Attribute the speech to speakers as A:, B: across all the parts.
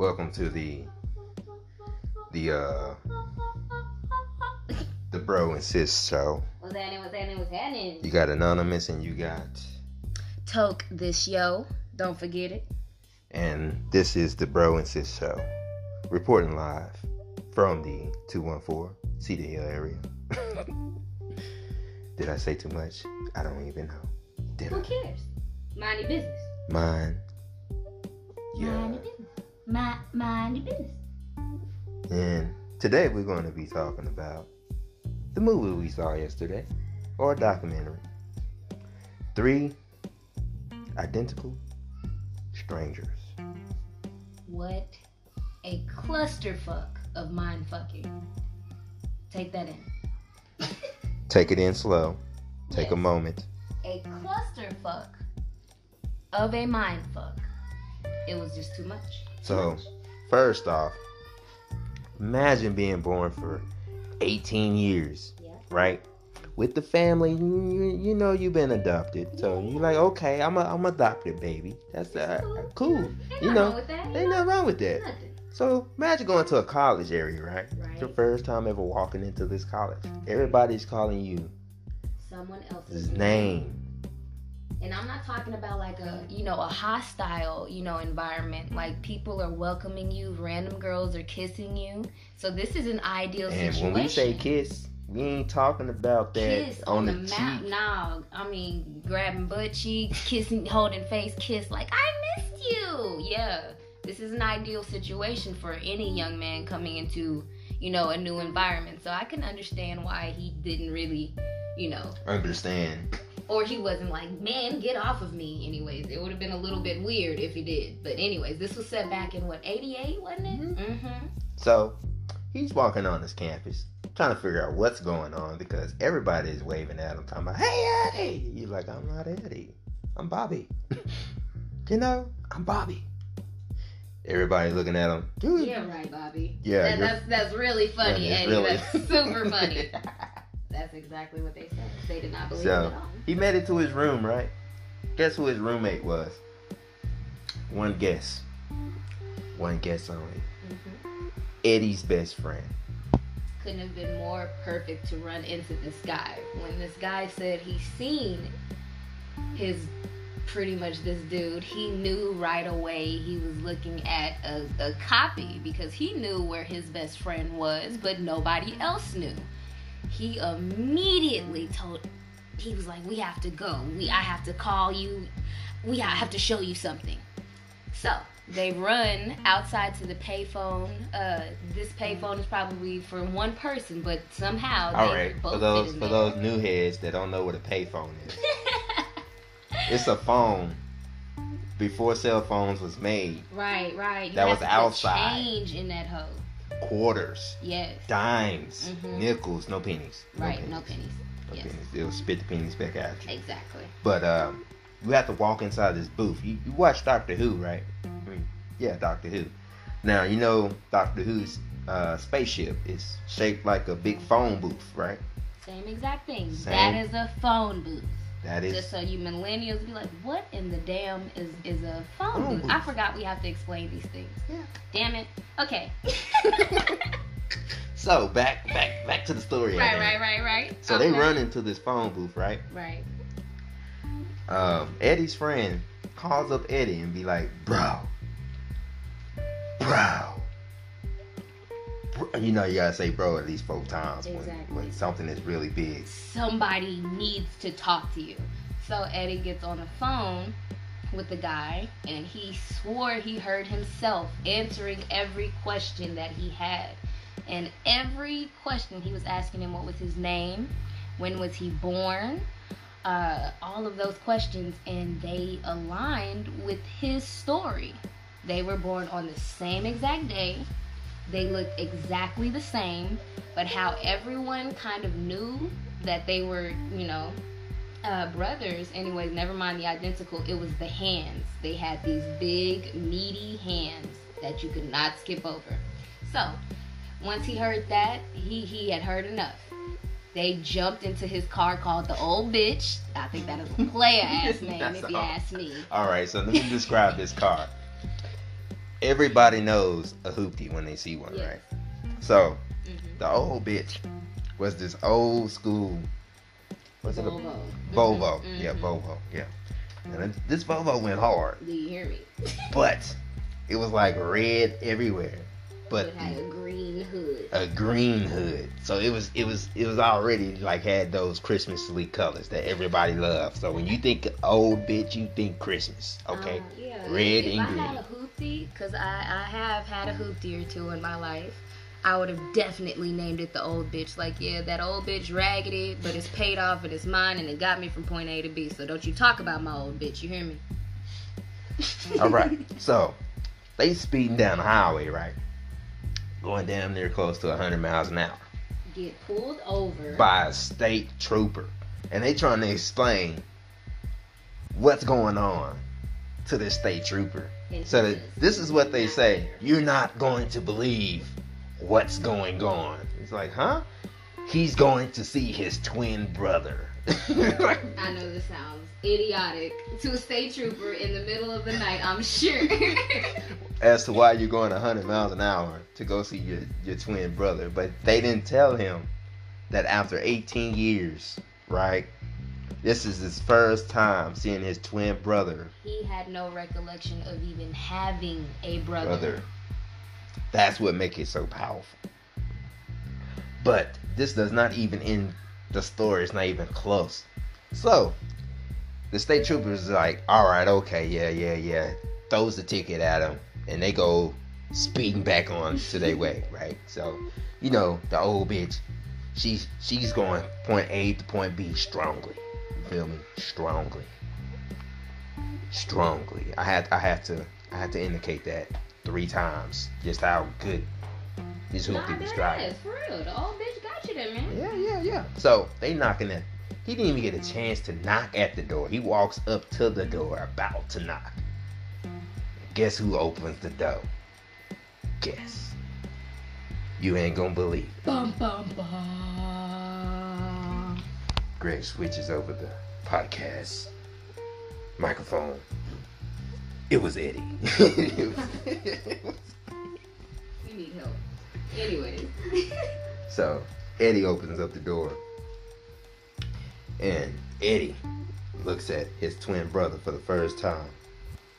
A: welcome to the the uh the bro and sis show.
B: What's happening? What's happening? What's happening?
A: You got anonymous and you got
B: Toke this yo. Don't forget it.
A: and this is the bro and sis show, reporting live from the two one four Cedar Hill area. Did I say too much? I don't even know. Did
B: Who
A: I?
B: cares? Mind your business.
A: Mine. Yeah.
B: Mind your business. Mind, mind your business.
A: And today we're going to be talking about the movie we saw yesterday, or a documentary. Three identical strangers.
B: What a clusterfuck of mind fucking. Take that in.
A: Take it in slow. Take a moment.
B: A clusterfuck of a mind fuck. It was just too much.
A: So, first off, imagine being born for 18 years,
B: Yeah.
A: right? With the family, you, you, know you've been adopted. So you're like, okay, I'm a, I'm adopted, baby. That's uh, cool.
B: Ain't
A: You know,
B: wrong with that.
A: Ain't nothing wrong with that. So imagine going to a college area, right?
B: Right.
A: Your first time ever walking into this college. Everybody's calling you
B: Someone else's
A: name.
B: And I'm not talking about like a, you know, a hostile, you know, environment. Like people are welcoming you, random girls are kissing you. So this is an ideal
A: And
B: situation.
A: when we say kiss, we ain't talking about that
B: kiss
A: on, the,
B: the,
A: cheek.
B: no, I mean grabbing butt cheeks, kissing, holding face, kiss. Like I missed you. Yeah, this is an ideal situation for any young man coming into, you know, a new environment. So I can understand why he didn't really, you know,
A: Understand.
B: Or he wasn't like, man, get off of me. Anyways, it would have been a little bit weird if he did. But anyways, this was set back in what, 88, wasn't it? Mm-hmm.
A: So he's walking on this campus, trying to figure out what's going on because everybody is waving at him, talking about, "Hey, Eddie!" You're like, "I'm not Eddie. I'm Bobby." you know, I'm Bobby. Everybody's looking at him. Dude,
B: Yeah, right, Bobby.
A: Yeah,
B: That- that's that's really funny,
A: Yeah, it's
B: Eddie.
A: really-
B: That's super funny. That's exactly what they said. They did not believe
A: So-
B: at all.
A: He made it to his room, right? Guess who his roommate was? One guess. One guess only.
B: Mhm.
A: Eddie's best friend.
B: Couldn't have been more perfect to run into this guy. When this guy said he seen his pretty much this dude, he knew right away he was looking at a, a copy because he knew where his best friend was, but nobody else knew. He immediately told he was like, "We have to go. We I have to call you. We ha- have to show you something." So they run outside to the payphone. Uh, this payphone is probably for one person, but somehow
A: All right,
B: both
A: for those for
B: there.
A: those new heads that don't know what a payphone is, it's a phone before cell phones was made.
B: right, right. You
A: That was outside.
B: Change in that hoe.
A: Quarters,
B: Yes.
A: dimes,
B: Mhm.
A: nickels, no pennies.
B: Right. No pennies.
A: No
B: Yes.
A: pennies. It'll spit the pennies back at you.
B: Exactly.
A: But um, you have to walk inside this booth. You, you watch Doctor Who, right? I mean, yeah, Doctor Who. Now you know Doctor Who's uh, spaceship is shaped like a big phone booth, right?
B: Same exact thing.
A: Same.
B: That is a phone booth.
A: That is
B: Just so you millennials be like, what in the damn is is a phone booth?
A: booth.
B: I forgot we have to explain these things.
A: Yeah.
B: Damn it. Okay.
A: So back back back to the story.
B: right, right, right, right.
A: So they run into this phone booth, right?
B: Right.
A: Um, Eddie's friend calls up Eddie and be like, "Bro, bro." You know you gotta say bro at least four times when, when something is really big.
B: somebody needs to talk to you. So Eddie gets on the phone with the guy and he swore he heard himself answering every question that he had. And every question he was asking him what was his name, when was he born, uh, all of those questions, and they aligned with his story. They were born on the same exact day. They looked exactly the same, but how everyone kind of knew that they were, you know, uh, brothers. Anyways, never mind the identical. It was the hands. They had these big, meaty hands that you could not skip over. So, once he heard that, he he had heard enough. They jumped into his car called the old bitch. I think that is a player ass name if you
A: all.
B: ask me.
A: All right, so let me describe this car. Everybody knows a hoopty when they see one,
B: Yes.
A: right? So
B: Mhm.
A: the old bitch was this old school. What's it? a-
B: Volvo.
A: Volvo.
B: Mhm,
A: Yeah,
B: mhm.
A: Volvo. Yeah. And this Volvo went hard,
B: Do you hear me?
A: but it was like red everywhere, but
B: it had a green hood.
A: a green hood. So it was it was it was already like had those Christmassly colors that everybody loves. So when you think old bitch, you think Christmas. Okay.
B: Uh, yeah.
A: Red and green.
B: Hoopty, because I, I have had a hoopty or two in my life, I would have definitely named it the old bitch. Like, yeah, that old bitch raggedy, but it's paid off and it's mine and it got me from point A to B. So don't you talk about my old bitch. You hear me?
A: All right. So they speeding down the highway, right? Going down there close to 100 miles an hour
B: Get pulled over.
A: by a state trooper, and they trying to explain what's going on to this state trooper. So that this is what they say. You're not going to believe what's going on. It's like, huh? He's going to see his twin brother.
B: I know this sounds idiotic to a state trooper in the middle of the night, I'm sure.
A: As to why you're going 100 miles an hour to go see your, your twin brother. But they didn't tell him that after 18 years, right? This is his first time seeing his twin brother.
B: he had no recollection of even having a brother.
A: brother. That's what makes it so powerful. But this does not even end the story. It's not even close. So the state trooper is like, all right, okay, yeah, yeah, yeah. Throws the ticket at him, and they go speeding back on to their way, right? So, you know, the old bitch, she's she's going point A to point B strongly. Feel me? Strongly. Strongly. I had I had to I had to indicate that three times just how good
B: Nah,
A: hoopty was driving.
B: is, for real. The old bitch got you there, man.
A: Yeah, yeah, yeah. So they knocking at. He didn't even get a chance to knock at the door. He walks up to the door, about to knock. Guess who opens the door? Guess. You ain't gonna believe.
B: Bum bum bum.
A: Greg switches over the podcast microphone. It was Eddie.
B: You need help. Anyways.
A: So Eddie opens up the door, and Eddie looks at his twin brother for the first time.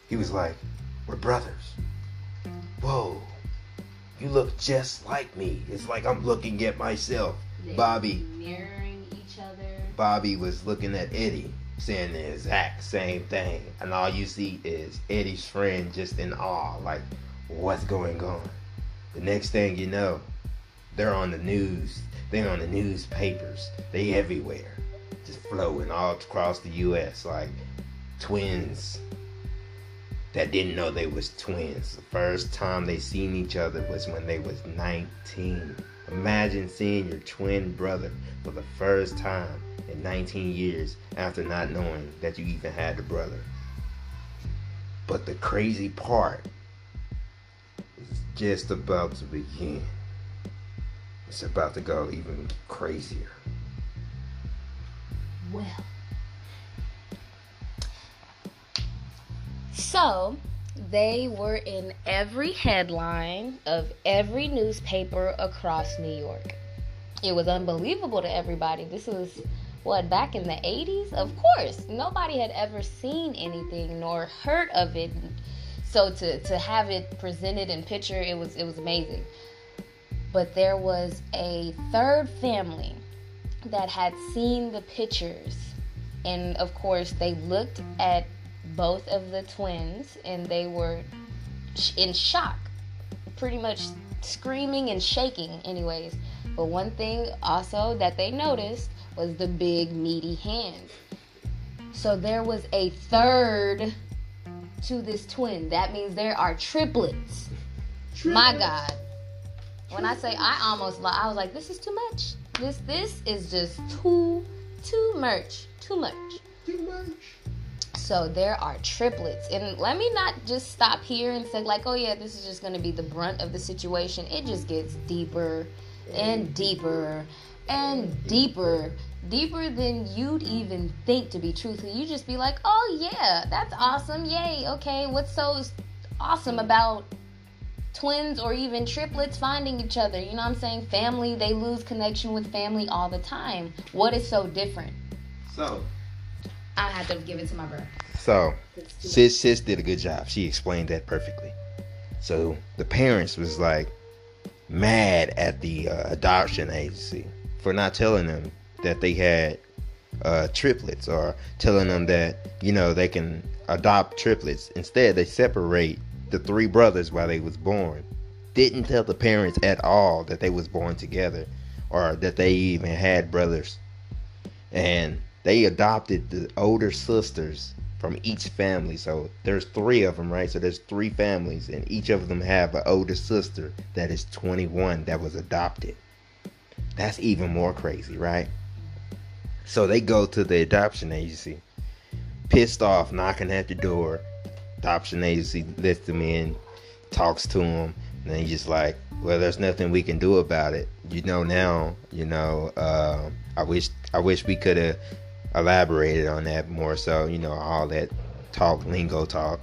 A: He was like, "We're brothers." Whoa, you look just like me. It's like I'm looking at myself. Bobby.
B: mirroring.
A: Bobby was looking at Eddie, saying the exact same thing, and all you see is Eddie's friend just in awe, like, "What's going on?" The next thing you know, they're on the news. They're on the newspapers. They everywhere, just flowing all across the U.S. like twins that didn't know they was twins. The first time they seen each other was when they was 19. Imagine seeing your twin brother for the first time in 19 years after not knowing that you even had a brother. But the crazy part is just about to begin. It's about to go even crazier.
B: Well. So, they were in every headline of every newspaper across New York. It was unbelievable to everybody. This was what back in the 80s? Of course, nobody had ever seen anything nor heard of it. So to to have it presented in picture, it was it was amazing. But there was a third family that had seen the pictures and of course they looked at both of the twins and they were in shock pretty much screaming and shaking anyways. But one thing also that they noticed was the big meaty hands. So there was a third to this twin. That means there are triplets. My god. When i say i almost i was like this is too much. This this is just too too much too much.
A: Too much.
B: So there are triplets. And let me not just stop here and say, like, oh yeah, this is just gonna be the brunt of the situation. It just gets deeper and deeper and deeper. Deeper than you'd even think to be truthful. You just be like, oh yeah, that's awesome. Yay, okay, what's so awesome about twins or even triplets finding each other. You know what I'm saying? Family, they lose connection with family all the time. What is so different?
A: So,
B: I had to give it to my brother.
A: so sis sis did a good job. She explained that perfectly. So the parents was like mad at the uh, adoption agency for not telling them that they had uh, triplets or telling them that you know they can adopt triplets. Instead, they separate the three brothers while they was born. Didn't tell the parents at all that they was born together or that they even had brothers. And they adopted the older sisters from each family. So there's three of them, right? So there's three families, and each of them have an older sister that is 21 that was adopted. That's even more crazy, right? So they go to the adoption agency, pissed off, knocking at the door. Adoption agency lets them in, talks to them, and he's just like, "Well, there's nothing we can do about it. You know now. You know, uh, I wish I wish we could have elaborated on that more. So you know, all that talk, lingo talk.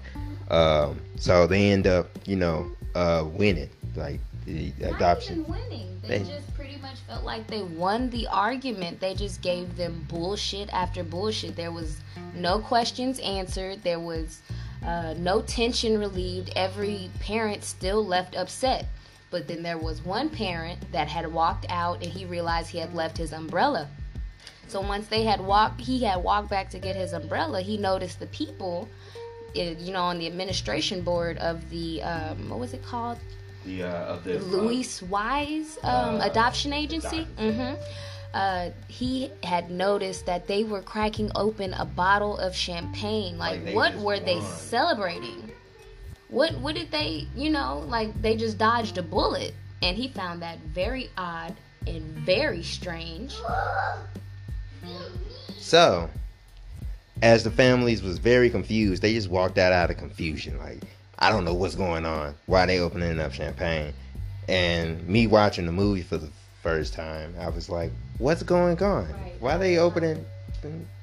A: Um, so they end up, you know, uh, winning like the adoption.
B: Not even winning. They,
A: They-
B: just pretty much felt like they won the argument. They just gave them bullshit after bullshit. There was no questions answered. There was uh, no tension relieved. Every parent still left upset. But then there was one parent that had walked out and he realized he had left his umbrella. So once they had walked, he had walked back to get his umbrella. He noticed the people, eh, you know, on the administration board of the um, what was it called?
A: The uh, of the
B: Louise Wise um,
A: Uh,
B: adoption agency.
A: adoption.
B: hmm Uh, he had noticed that they were cracking open a bottle of champagne. Like,
A: Like
B: what were they celebrating? What what did they? You know, like they just dodged a bullet, and he found that very odd and very strange.
A: So, as the families was very confused, they just walked out out of confusion. Like, I don't know what's going on. Why they opening up champagne? And me watching the movie for the first time, I was like, what's going on?
B: Right.
A: Why they opening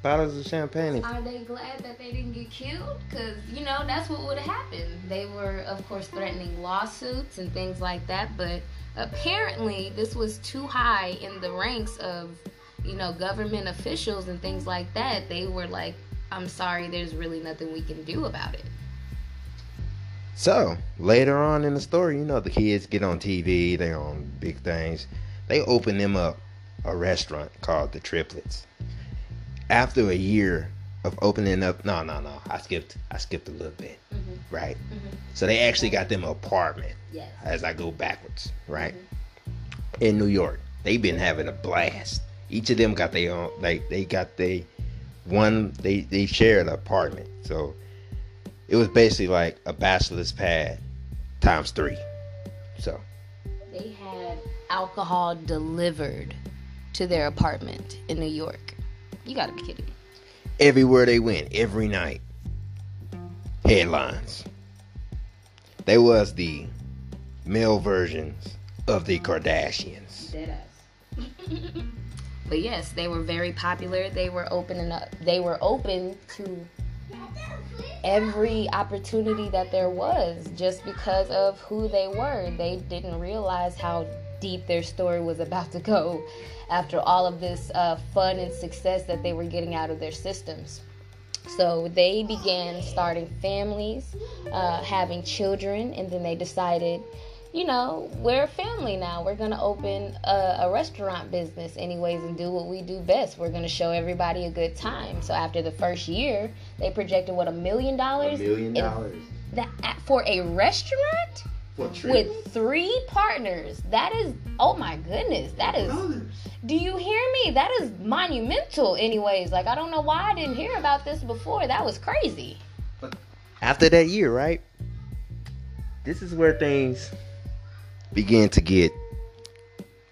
A: bottles of champagne?
B: Are they glad that they didn't get killed? Because, you know, that's what would have happened. They were, of course, threatening lawsuits and things like that, but apparently this was too high in the ranks of, you know, government officials and things like that. They were like, I'm sorry, there's really nothing we can do about it.
A: So later on in the story, you know, the kids get on TV, they're on big things. They open them up a restaurant called the Triplets. After a year of opening up, no, no, no, I skipped, I skipped a little bit,
B: Mhm.
A: right?
B: Mhm.
A: So they actually got them an apartment
B: Yes.
A: as I go backwards, right? In New York, they've been having a blast. Each of them got their own, like they got they one, they they shared an apartment, so it was basically like a bachelor's pad times three. So
B: They had alcohol delivered to their apartment in New York. You gotta be kidding
A: everywhere they went, every night, headlines. They was the male versions of the Kardashians.
B: But yes, they were very popular. They were opening up. They were open to every opportunity that there was, just because of who they were. They didn't realize how deep their story was about to go after all of this uh, fun and success that they were getting out of their systems. So they began starting families, uh, having children, and then they decided, you know, we're a family now. We're going to open a, a restaurant business, anyways, and do what we do best. We're going to show everybody a good time. So after the first year, they projected what a million dollars
A: million dollars
B: that for a restaurant with three partners. That is, oh my goodness, that is. Do you hear me? That is monumental, anyways. Like, I don't know why I didn't hear about this before. That was crazy.
A: After that year, right? This is where things began to get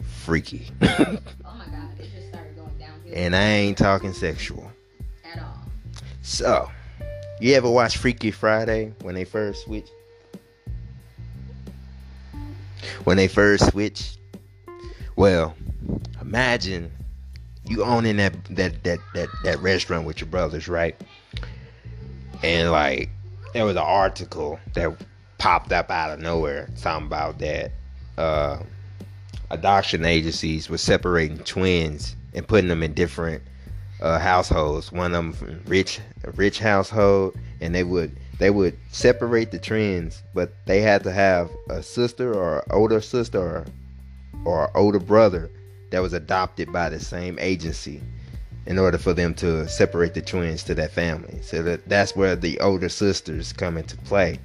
A: freaky.
B: Oh my god, it just started going downhill
A: and I ain't talking sexual.
B: at all.
A: So, you ever watch Freaky Friday when they first switched? When they first switched? Well, imagine you owning that that that that, that restaurant with your brothers, right? And like there was an article that popped up out of nowhere talking about that uh, adoption agencies were separating twins and putting them in different uh, households. One of them rich, rich household, and they would they would separate the twins, but they had to have a sister or older sister or or older brother that was adopted by the same agency in order for them to separate the twins to that family. So that that's where the older sisters come into play.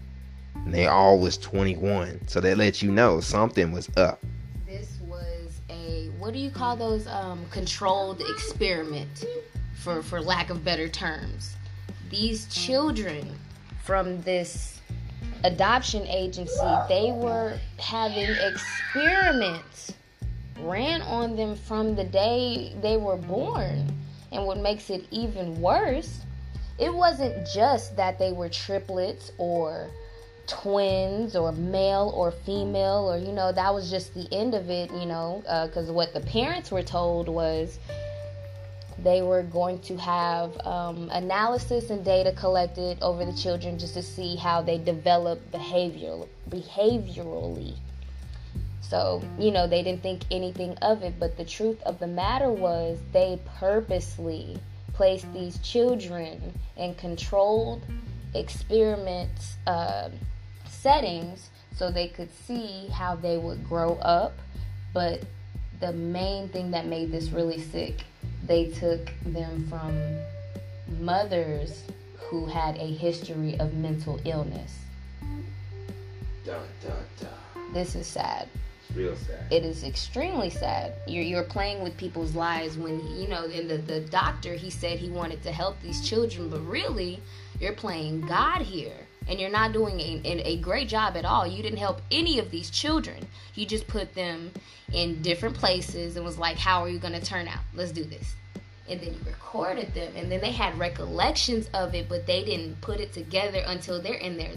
A: And they all was 21. So that lets you know something was up.
B: This was a what do you call those um, controlled experiment for for lack of better terms. These children from this adoption agency, they were having experiments ran on them from the day they were born. And what makes it even worse, it wasn't just that they were triplets or twins or male or female or you know that was just the end of it you know because uh, what the parents were told was they were going to have um, analysis and data collected over the children just to see how they develop behavior behaviorally so, you know, they didn't think anything of it. But the truth of the matter was they purposely placed these children in controlled experiments uh, settings so they could see how they would grow up. But the main thing that made this really sick, they took them from mothers who had a history of mental illness. Dun, dun, dun. This is sad
A: real sad.
B: It is extremely sad. You're you're playing with people's lives when you know. And the the doctor he said he wanted to help these children, but really you're playing God here. And you're not doing a, a great job at all. You didn't help any of these children. You just put them in different places and was like, How are you going to turn out? Let's do this and then you recorded them and then they had recollections of it but they didn't put it together until they're in their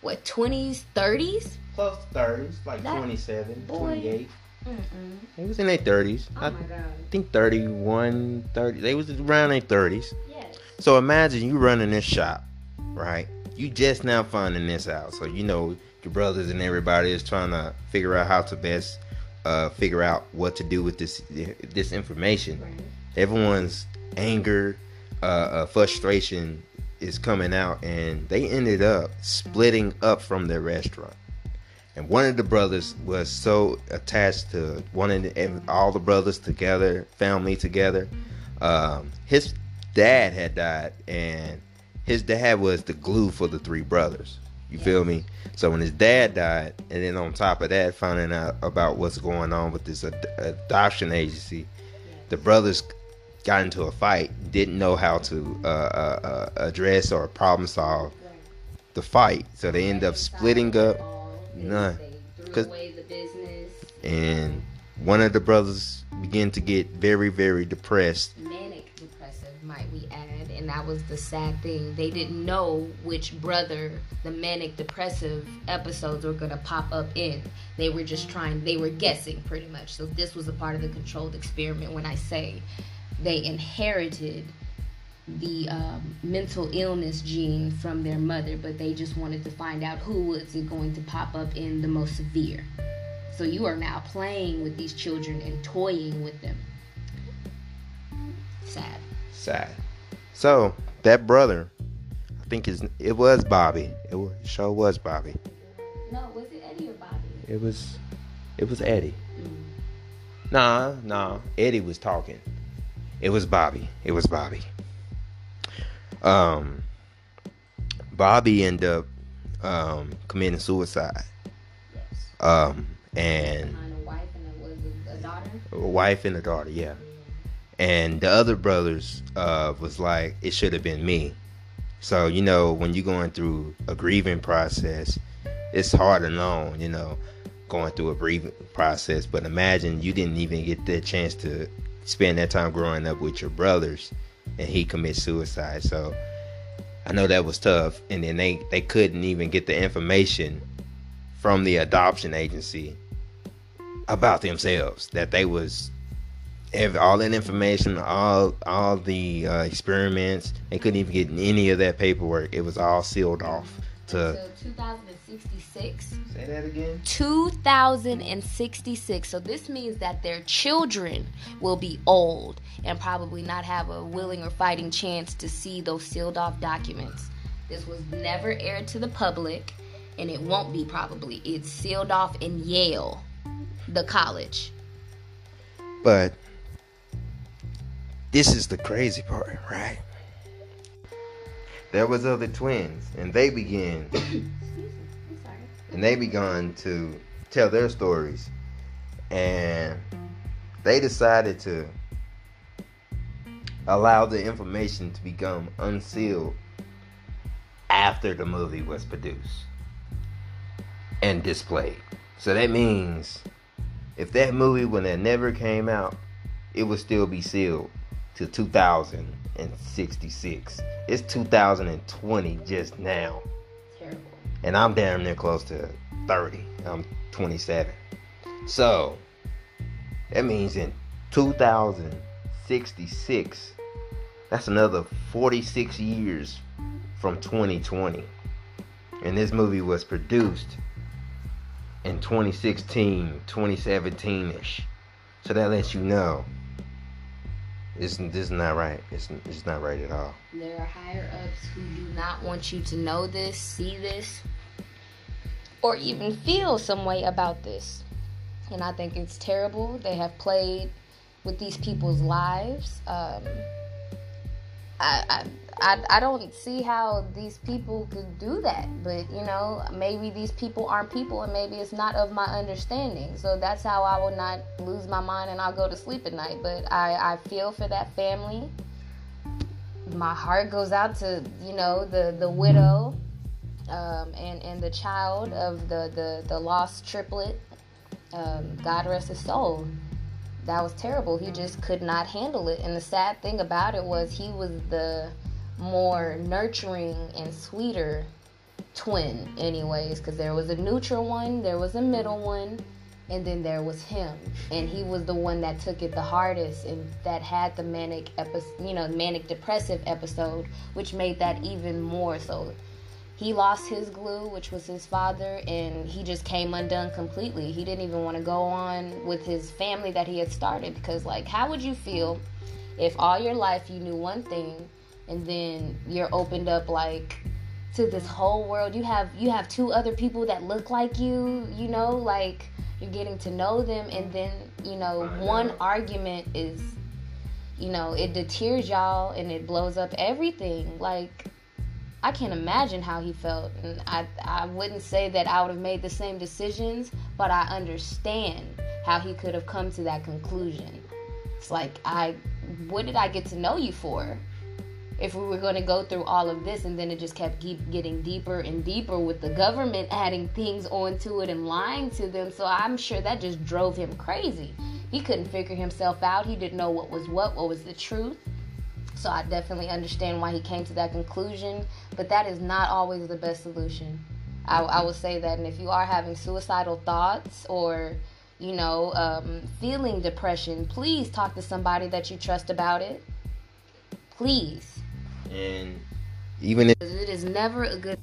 B: what 20s 30s
A: close 30s, like that 27, boy. 28. Mm-mm. They was in their 30s.
B: Oh I my God.
A: think 31, 30. They was around their 30s. Yes. So imagine you running this shop, right? You just now finding this out. So you know your brothers and everybody is trying to figure out how to best uh, figure out what to do with this this information. Everyone's anger, uh, uh, frustration is coming out, and they ended up splitting up from their restaurant and one of the brothers was so attached to wanting all the brothers together, family together. Um, his dad had died, and his dad was the glue for the three brothers. You feel me? So when his dad died, and then on top of that, finding out about what's going on with this ad- adoption agency, the brothers got into a fight, didn't know how to uh, uh, uh, address or problem solve the fight, so they end up splitting up None.
B: Cause.
A: And one of the brothers began to get very, very depressed.
B: Was the sad thing. They didn't know which brother the manic depressive episodes were going to pop up in. They were just trying, they were guessing pretty much. So this was a part of the controlled experiment when I say they inherited the um, mental illness gene from their mother, but they just wanted to find out who was it going to pop up in the most severe. So you are now playing with these children and toying with them. Sad.
A: Sad. So that brother, I think his it was Bobby. It was, sure was Bobby.
B: No, was it Eddie or Bobby?
A: It was, it was Eddie. Mm. Nah, nah. Eddie was talking. It was Bobby. It was Bobby um, Bobby ended up um, committing suicide. Yes. Um, and
B: a wife and a, a daughter. A
A: wife and a daughter, yeah. And the other brothers uh, was like, it should have been me. So you know, when you're going through a grieving process, it's hard alone, you know, going through a grieving process. But imagine you didn't even get the chance to spend that time growing up with your brothers and he commits suicide. So I know that was tough. And then they, they couldn't even get the information from the adoption agency about themselves that they was have all that information, all all the uh, experiments. They couldn't even get any of that paperwork. It was all sealed off to.
B: 2066.
A: Say that again.
B: 2066. So this means that their children will be old and probably not have a willing or fighting chance to see those sealed off documents. This was never aired to the public, and it won't be probably. It's sealed off in Yale, the college.
A: But this is the crazy part, right? There was other twins, and they began, and they began to tell their stories, and they decided to allow the information to become unsealed after the movie was produced and displayed. So that means if that movie when it never came out, it would still be sealed to 2066. It's 2020 just now.
B: Terrible.
A: And I'm damn near close to 30. I'm 27. So that means in 2066, that's another 46 years from 2020. And this movie was produced in 2016, 2017 ish. So that lets you know this is not right. It's, it's not right at all.
B: There are higher ups who do not want you to know this, see this, or even feel some way about this. And I think it's terrible. They have played with these people's lives. Um, I, I, I, I don't see how these people could do that. But, you know, maybe these people aren't people and maybe it's not of my understanding. So that's how I will not lose my mind and I'll go to sleep at night. But I, I feel for that family. My heart goes out to, you know, the, the widow um, and, and the child of the, the, the lost triplet. Um, God rest his soul that was terrible. He just could not handle it. And the sad thing about it was he was the more nurturing and sweeter twin, anyways, because there was a neutral one, there was a middle one, and then there was him. And he was the one that took it the hardest and that had the manic episode, you know, manic depressive episode, which made that even more so he lost his glue, which was his father, and he just came undone completely. He didn't even want to go on with his family that he had started because, like, how would you feel if all your life you knew one thing and then you're opened up like to this whole world? You have you have two other people that look like you, you know, like you're getting to know them, and then you know one argument is, you know, it deters y'all and it blows up everything, like I can't imagine how he felt. And I, I wouldn't say that I would have made the same decisions, but I understand how he could have come to that conclusion. It's like, I, what did I get to know you for? If we were going to go through all of this and then it just kept keep getting deeper and deeper with the government adding things onto it and lying to them. So I'm sure that just drove him crazy. He couldn't figure himself out. He didn't know what was what, what was the truth. So I definitely understand why he came to that conclusion, but that is not always the best solution. I, I will say that, and if you are having suicidal thoughts or you know, um, feeling depression, please talk to somebody that you trust about it. Please.
A: And even if
B: it is never a good.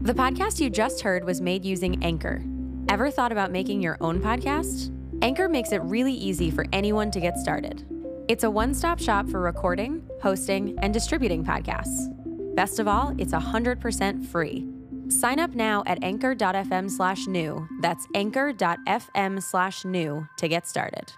C: The podcast you just heard was made using Anchor. Ever thought about making your own podcast? Anchor makes it really easy for anyone to get started. It's a one stop shop for recording, hosting, and distributing podcasts. Best of all, it's 100% free. Sign up now at anchor.fm slash new. That's anchor.fm slash new to get started.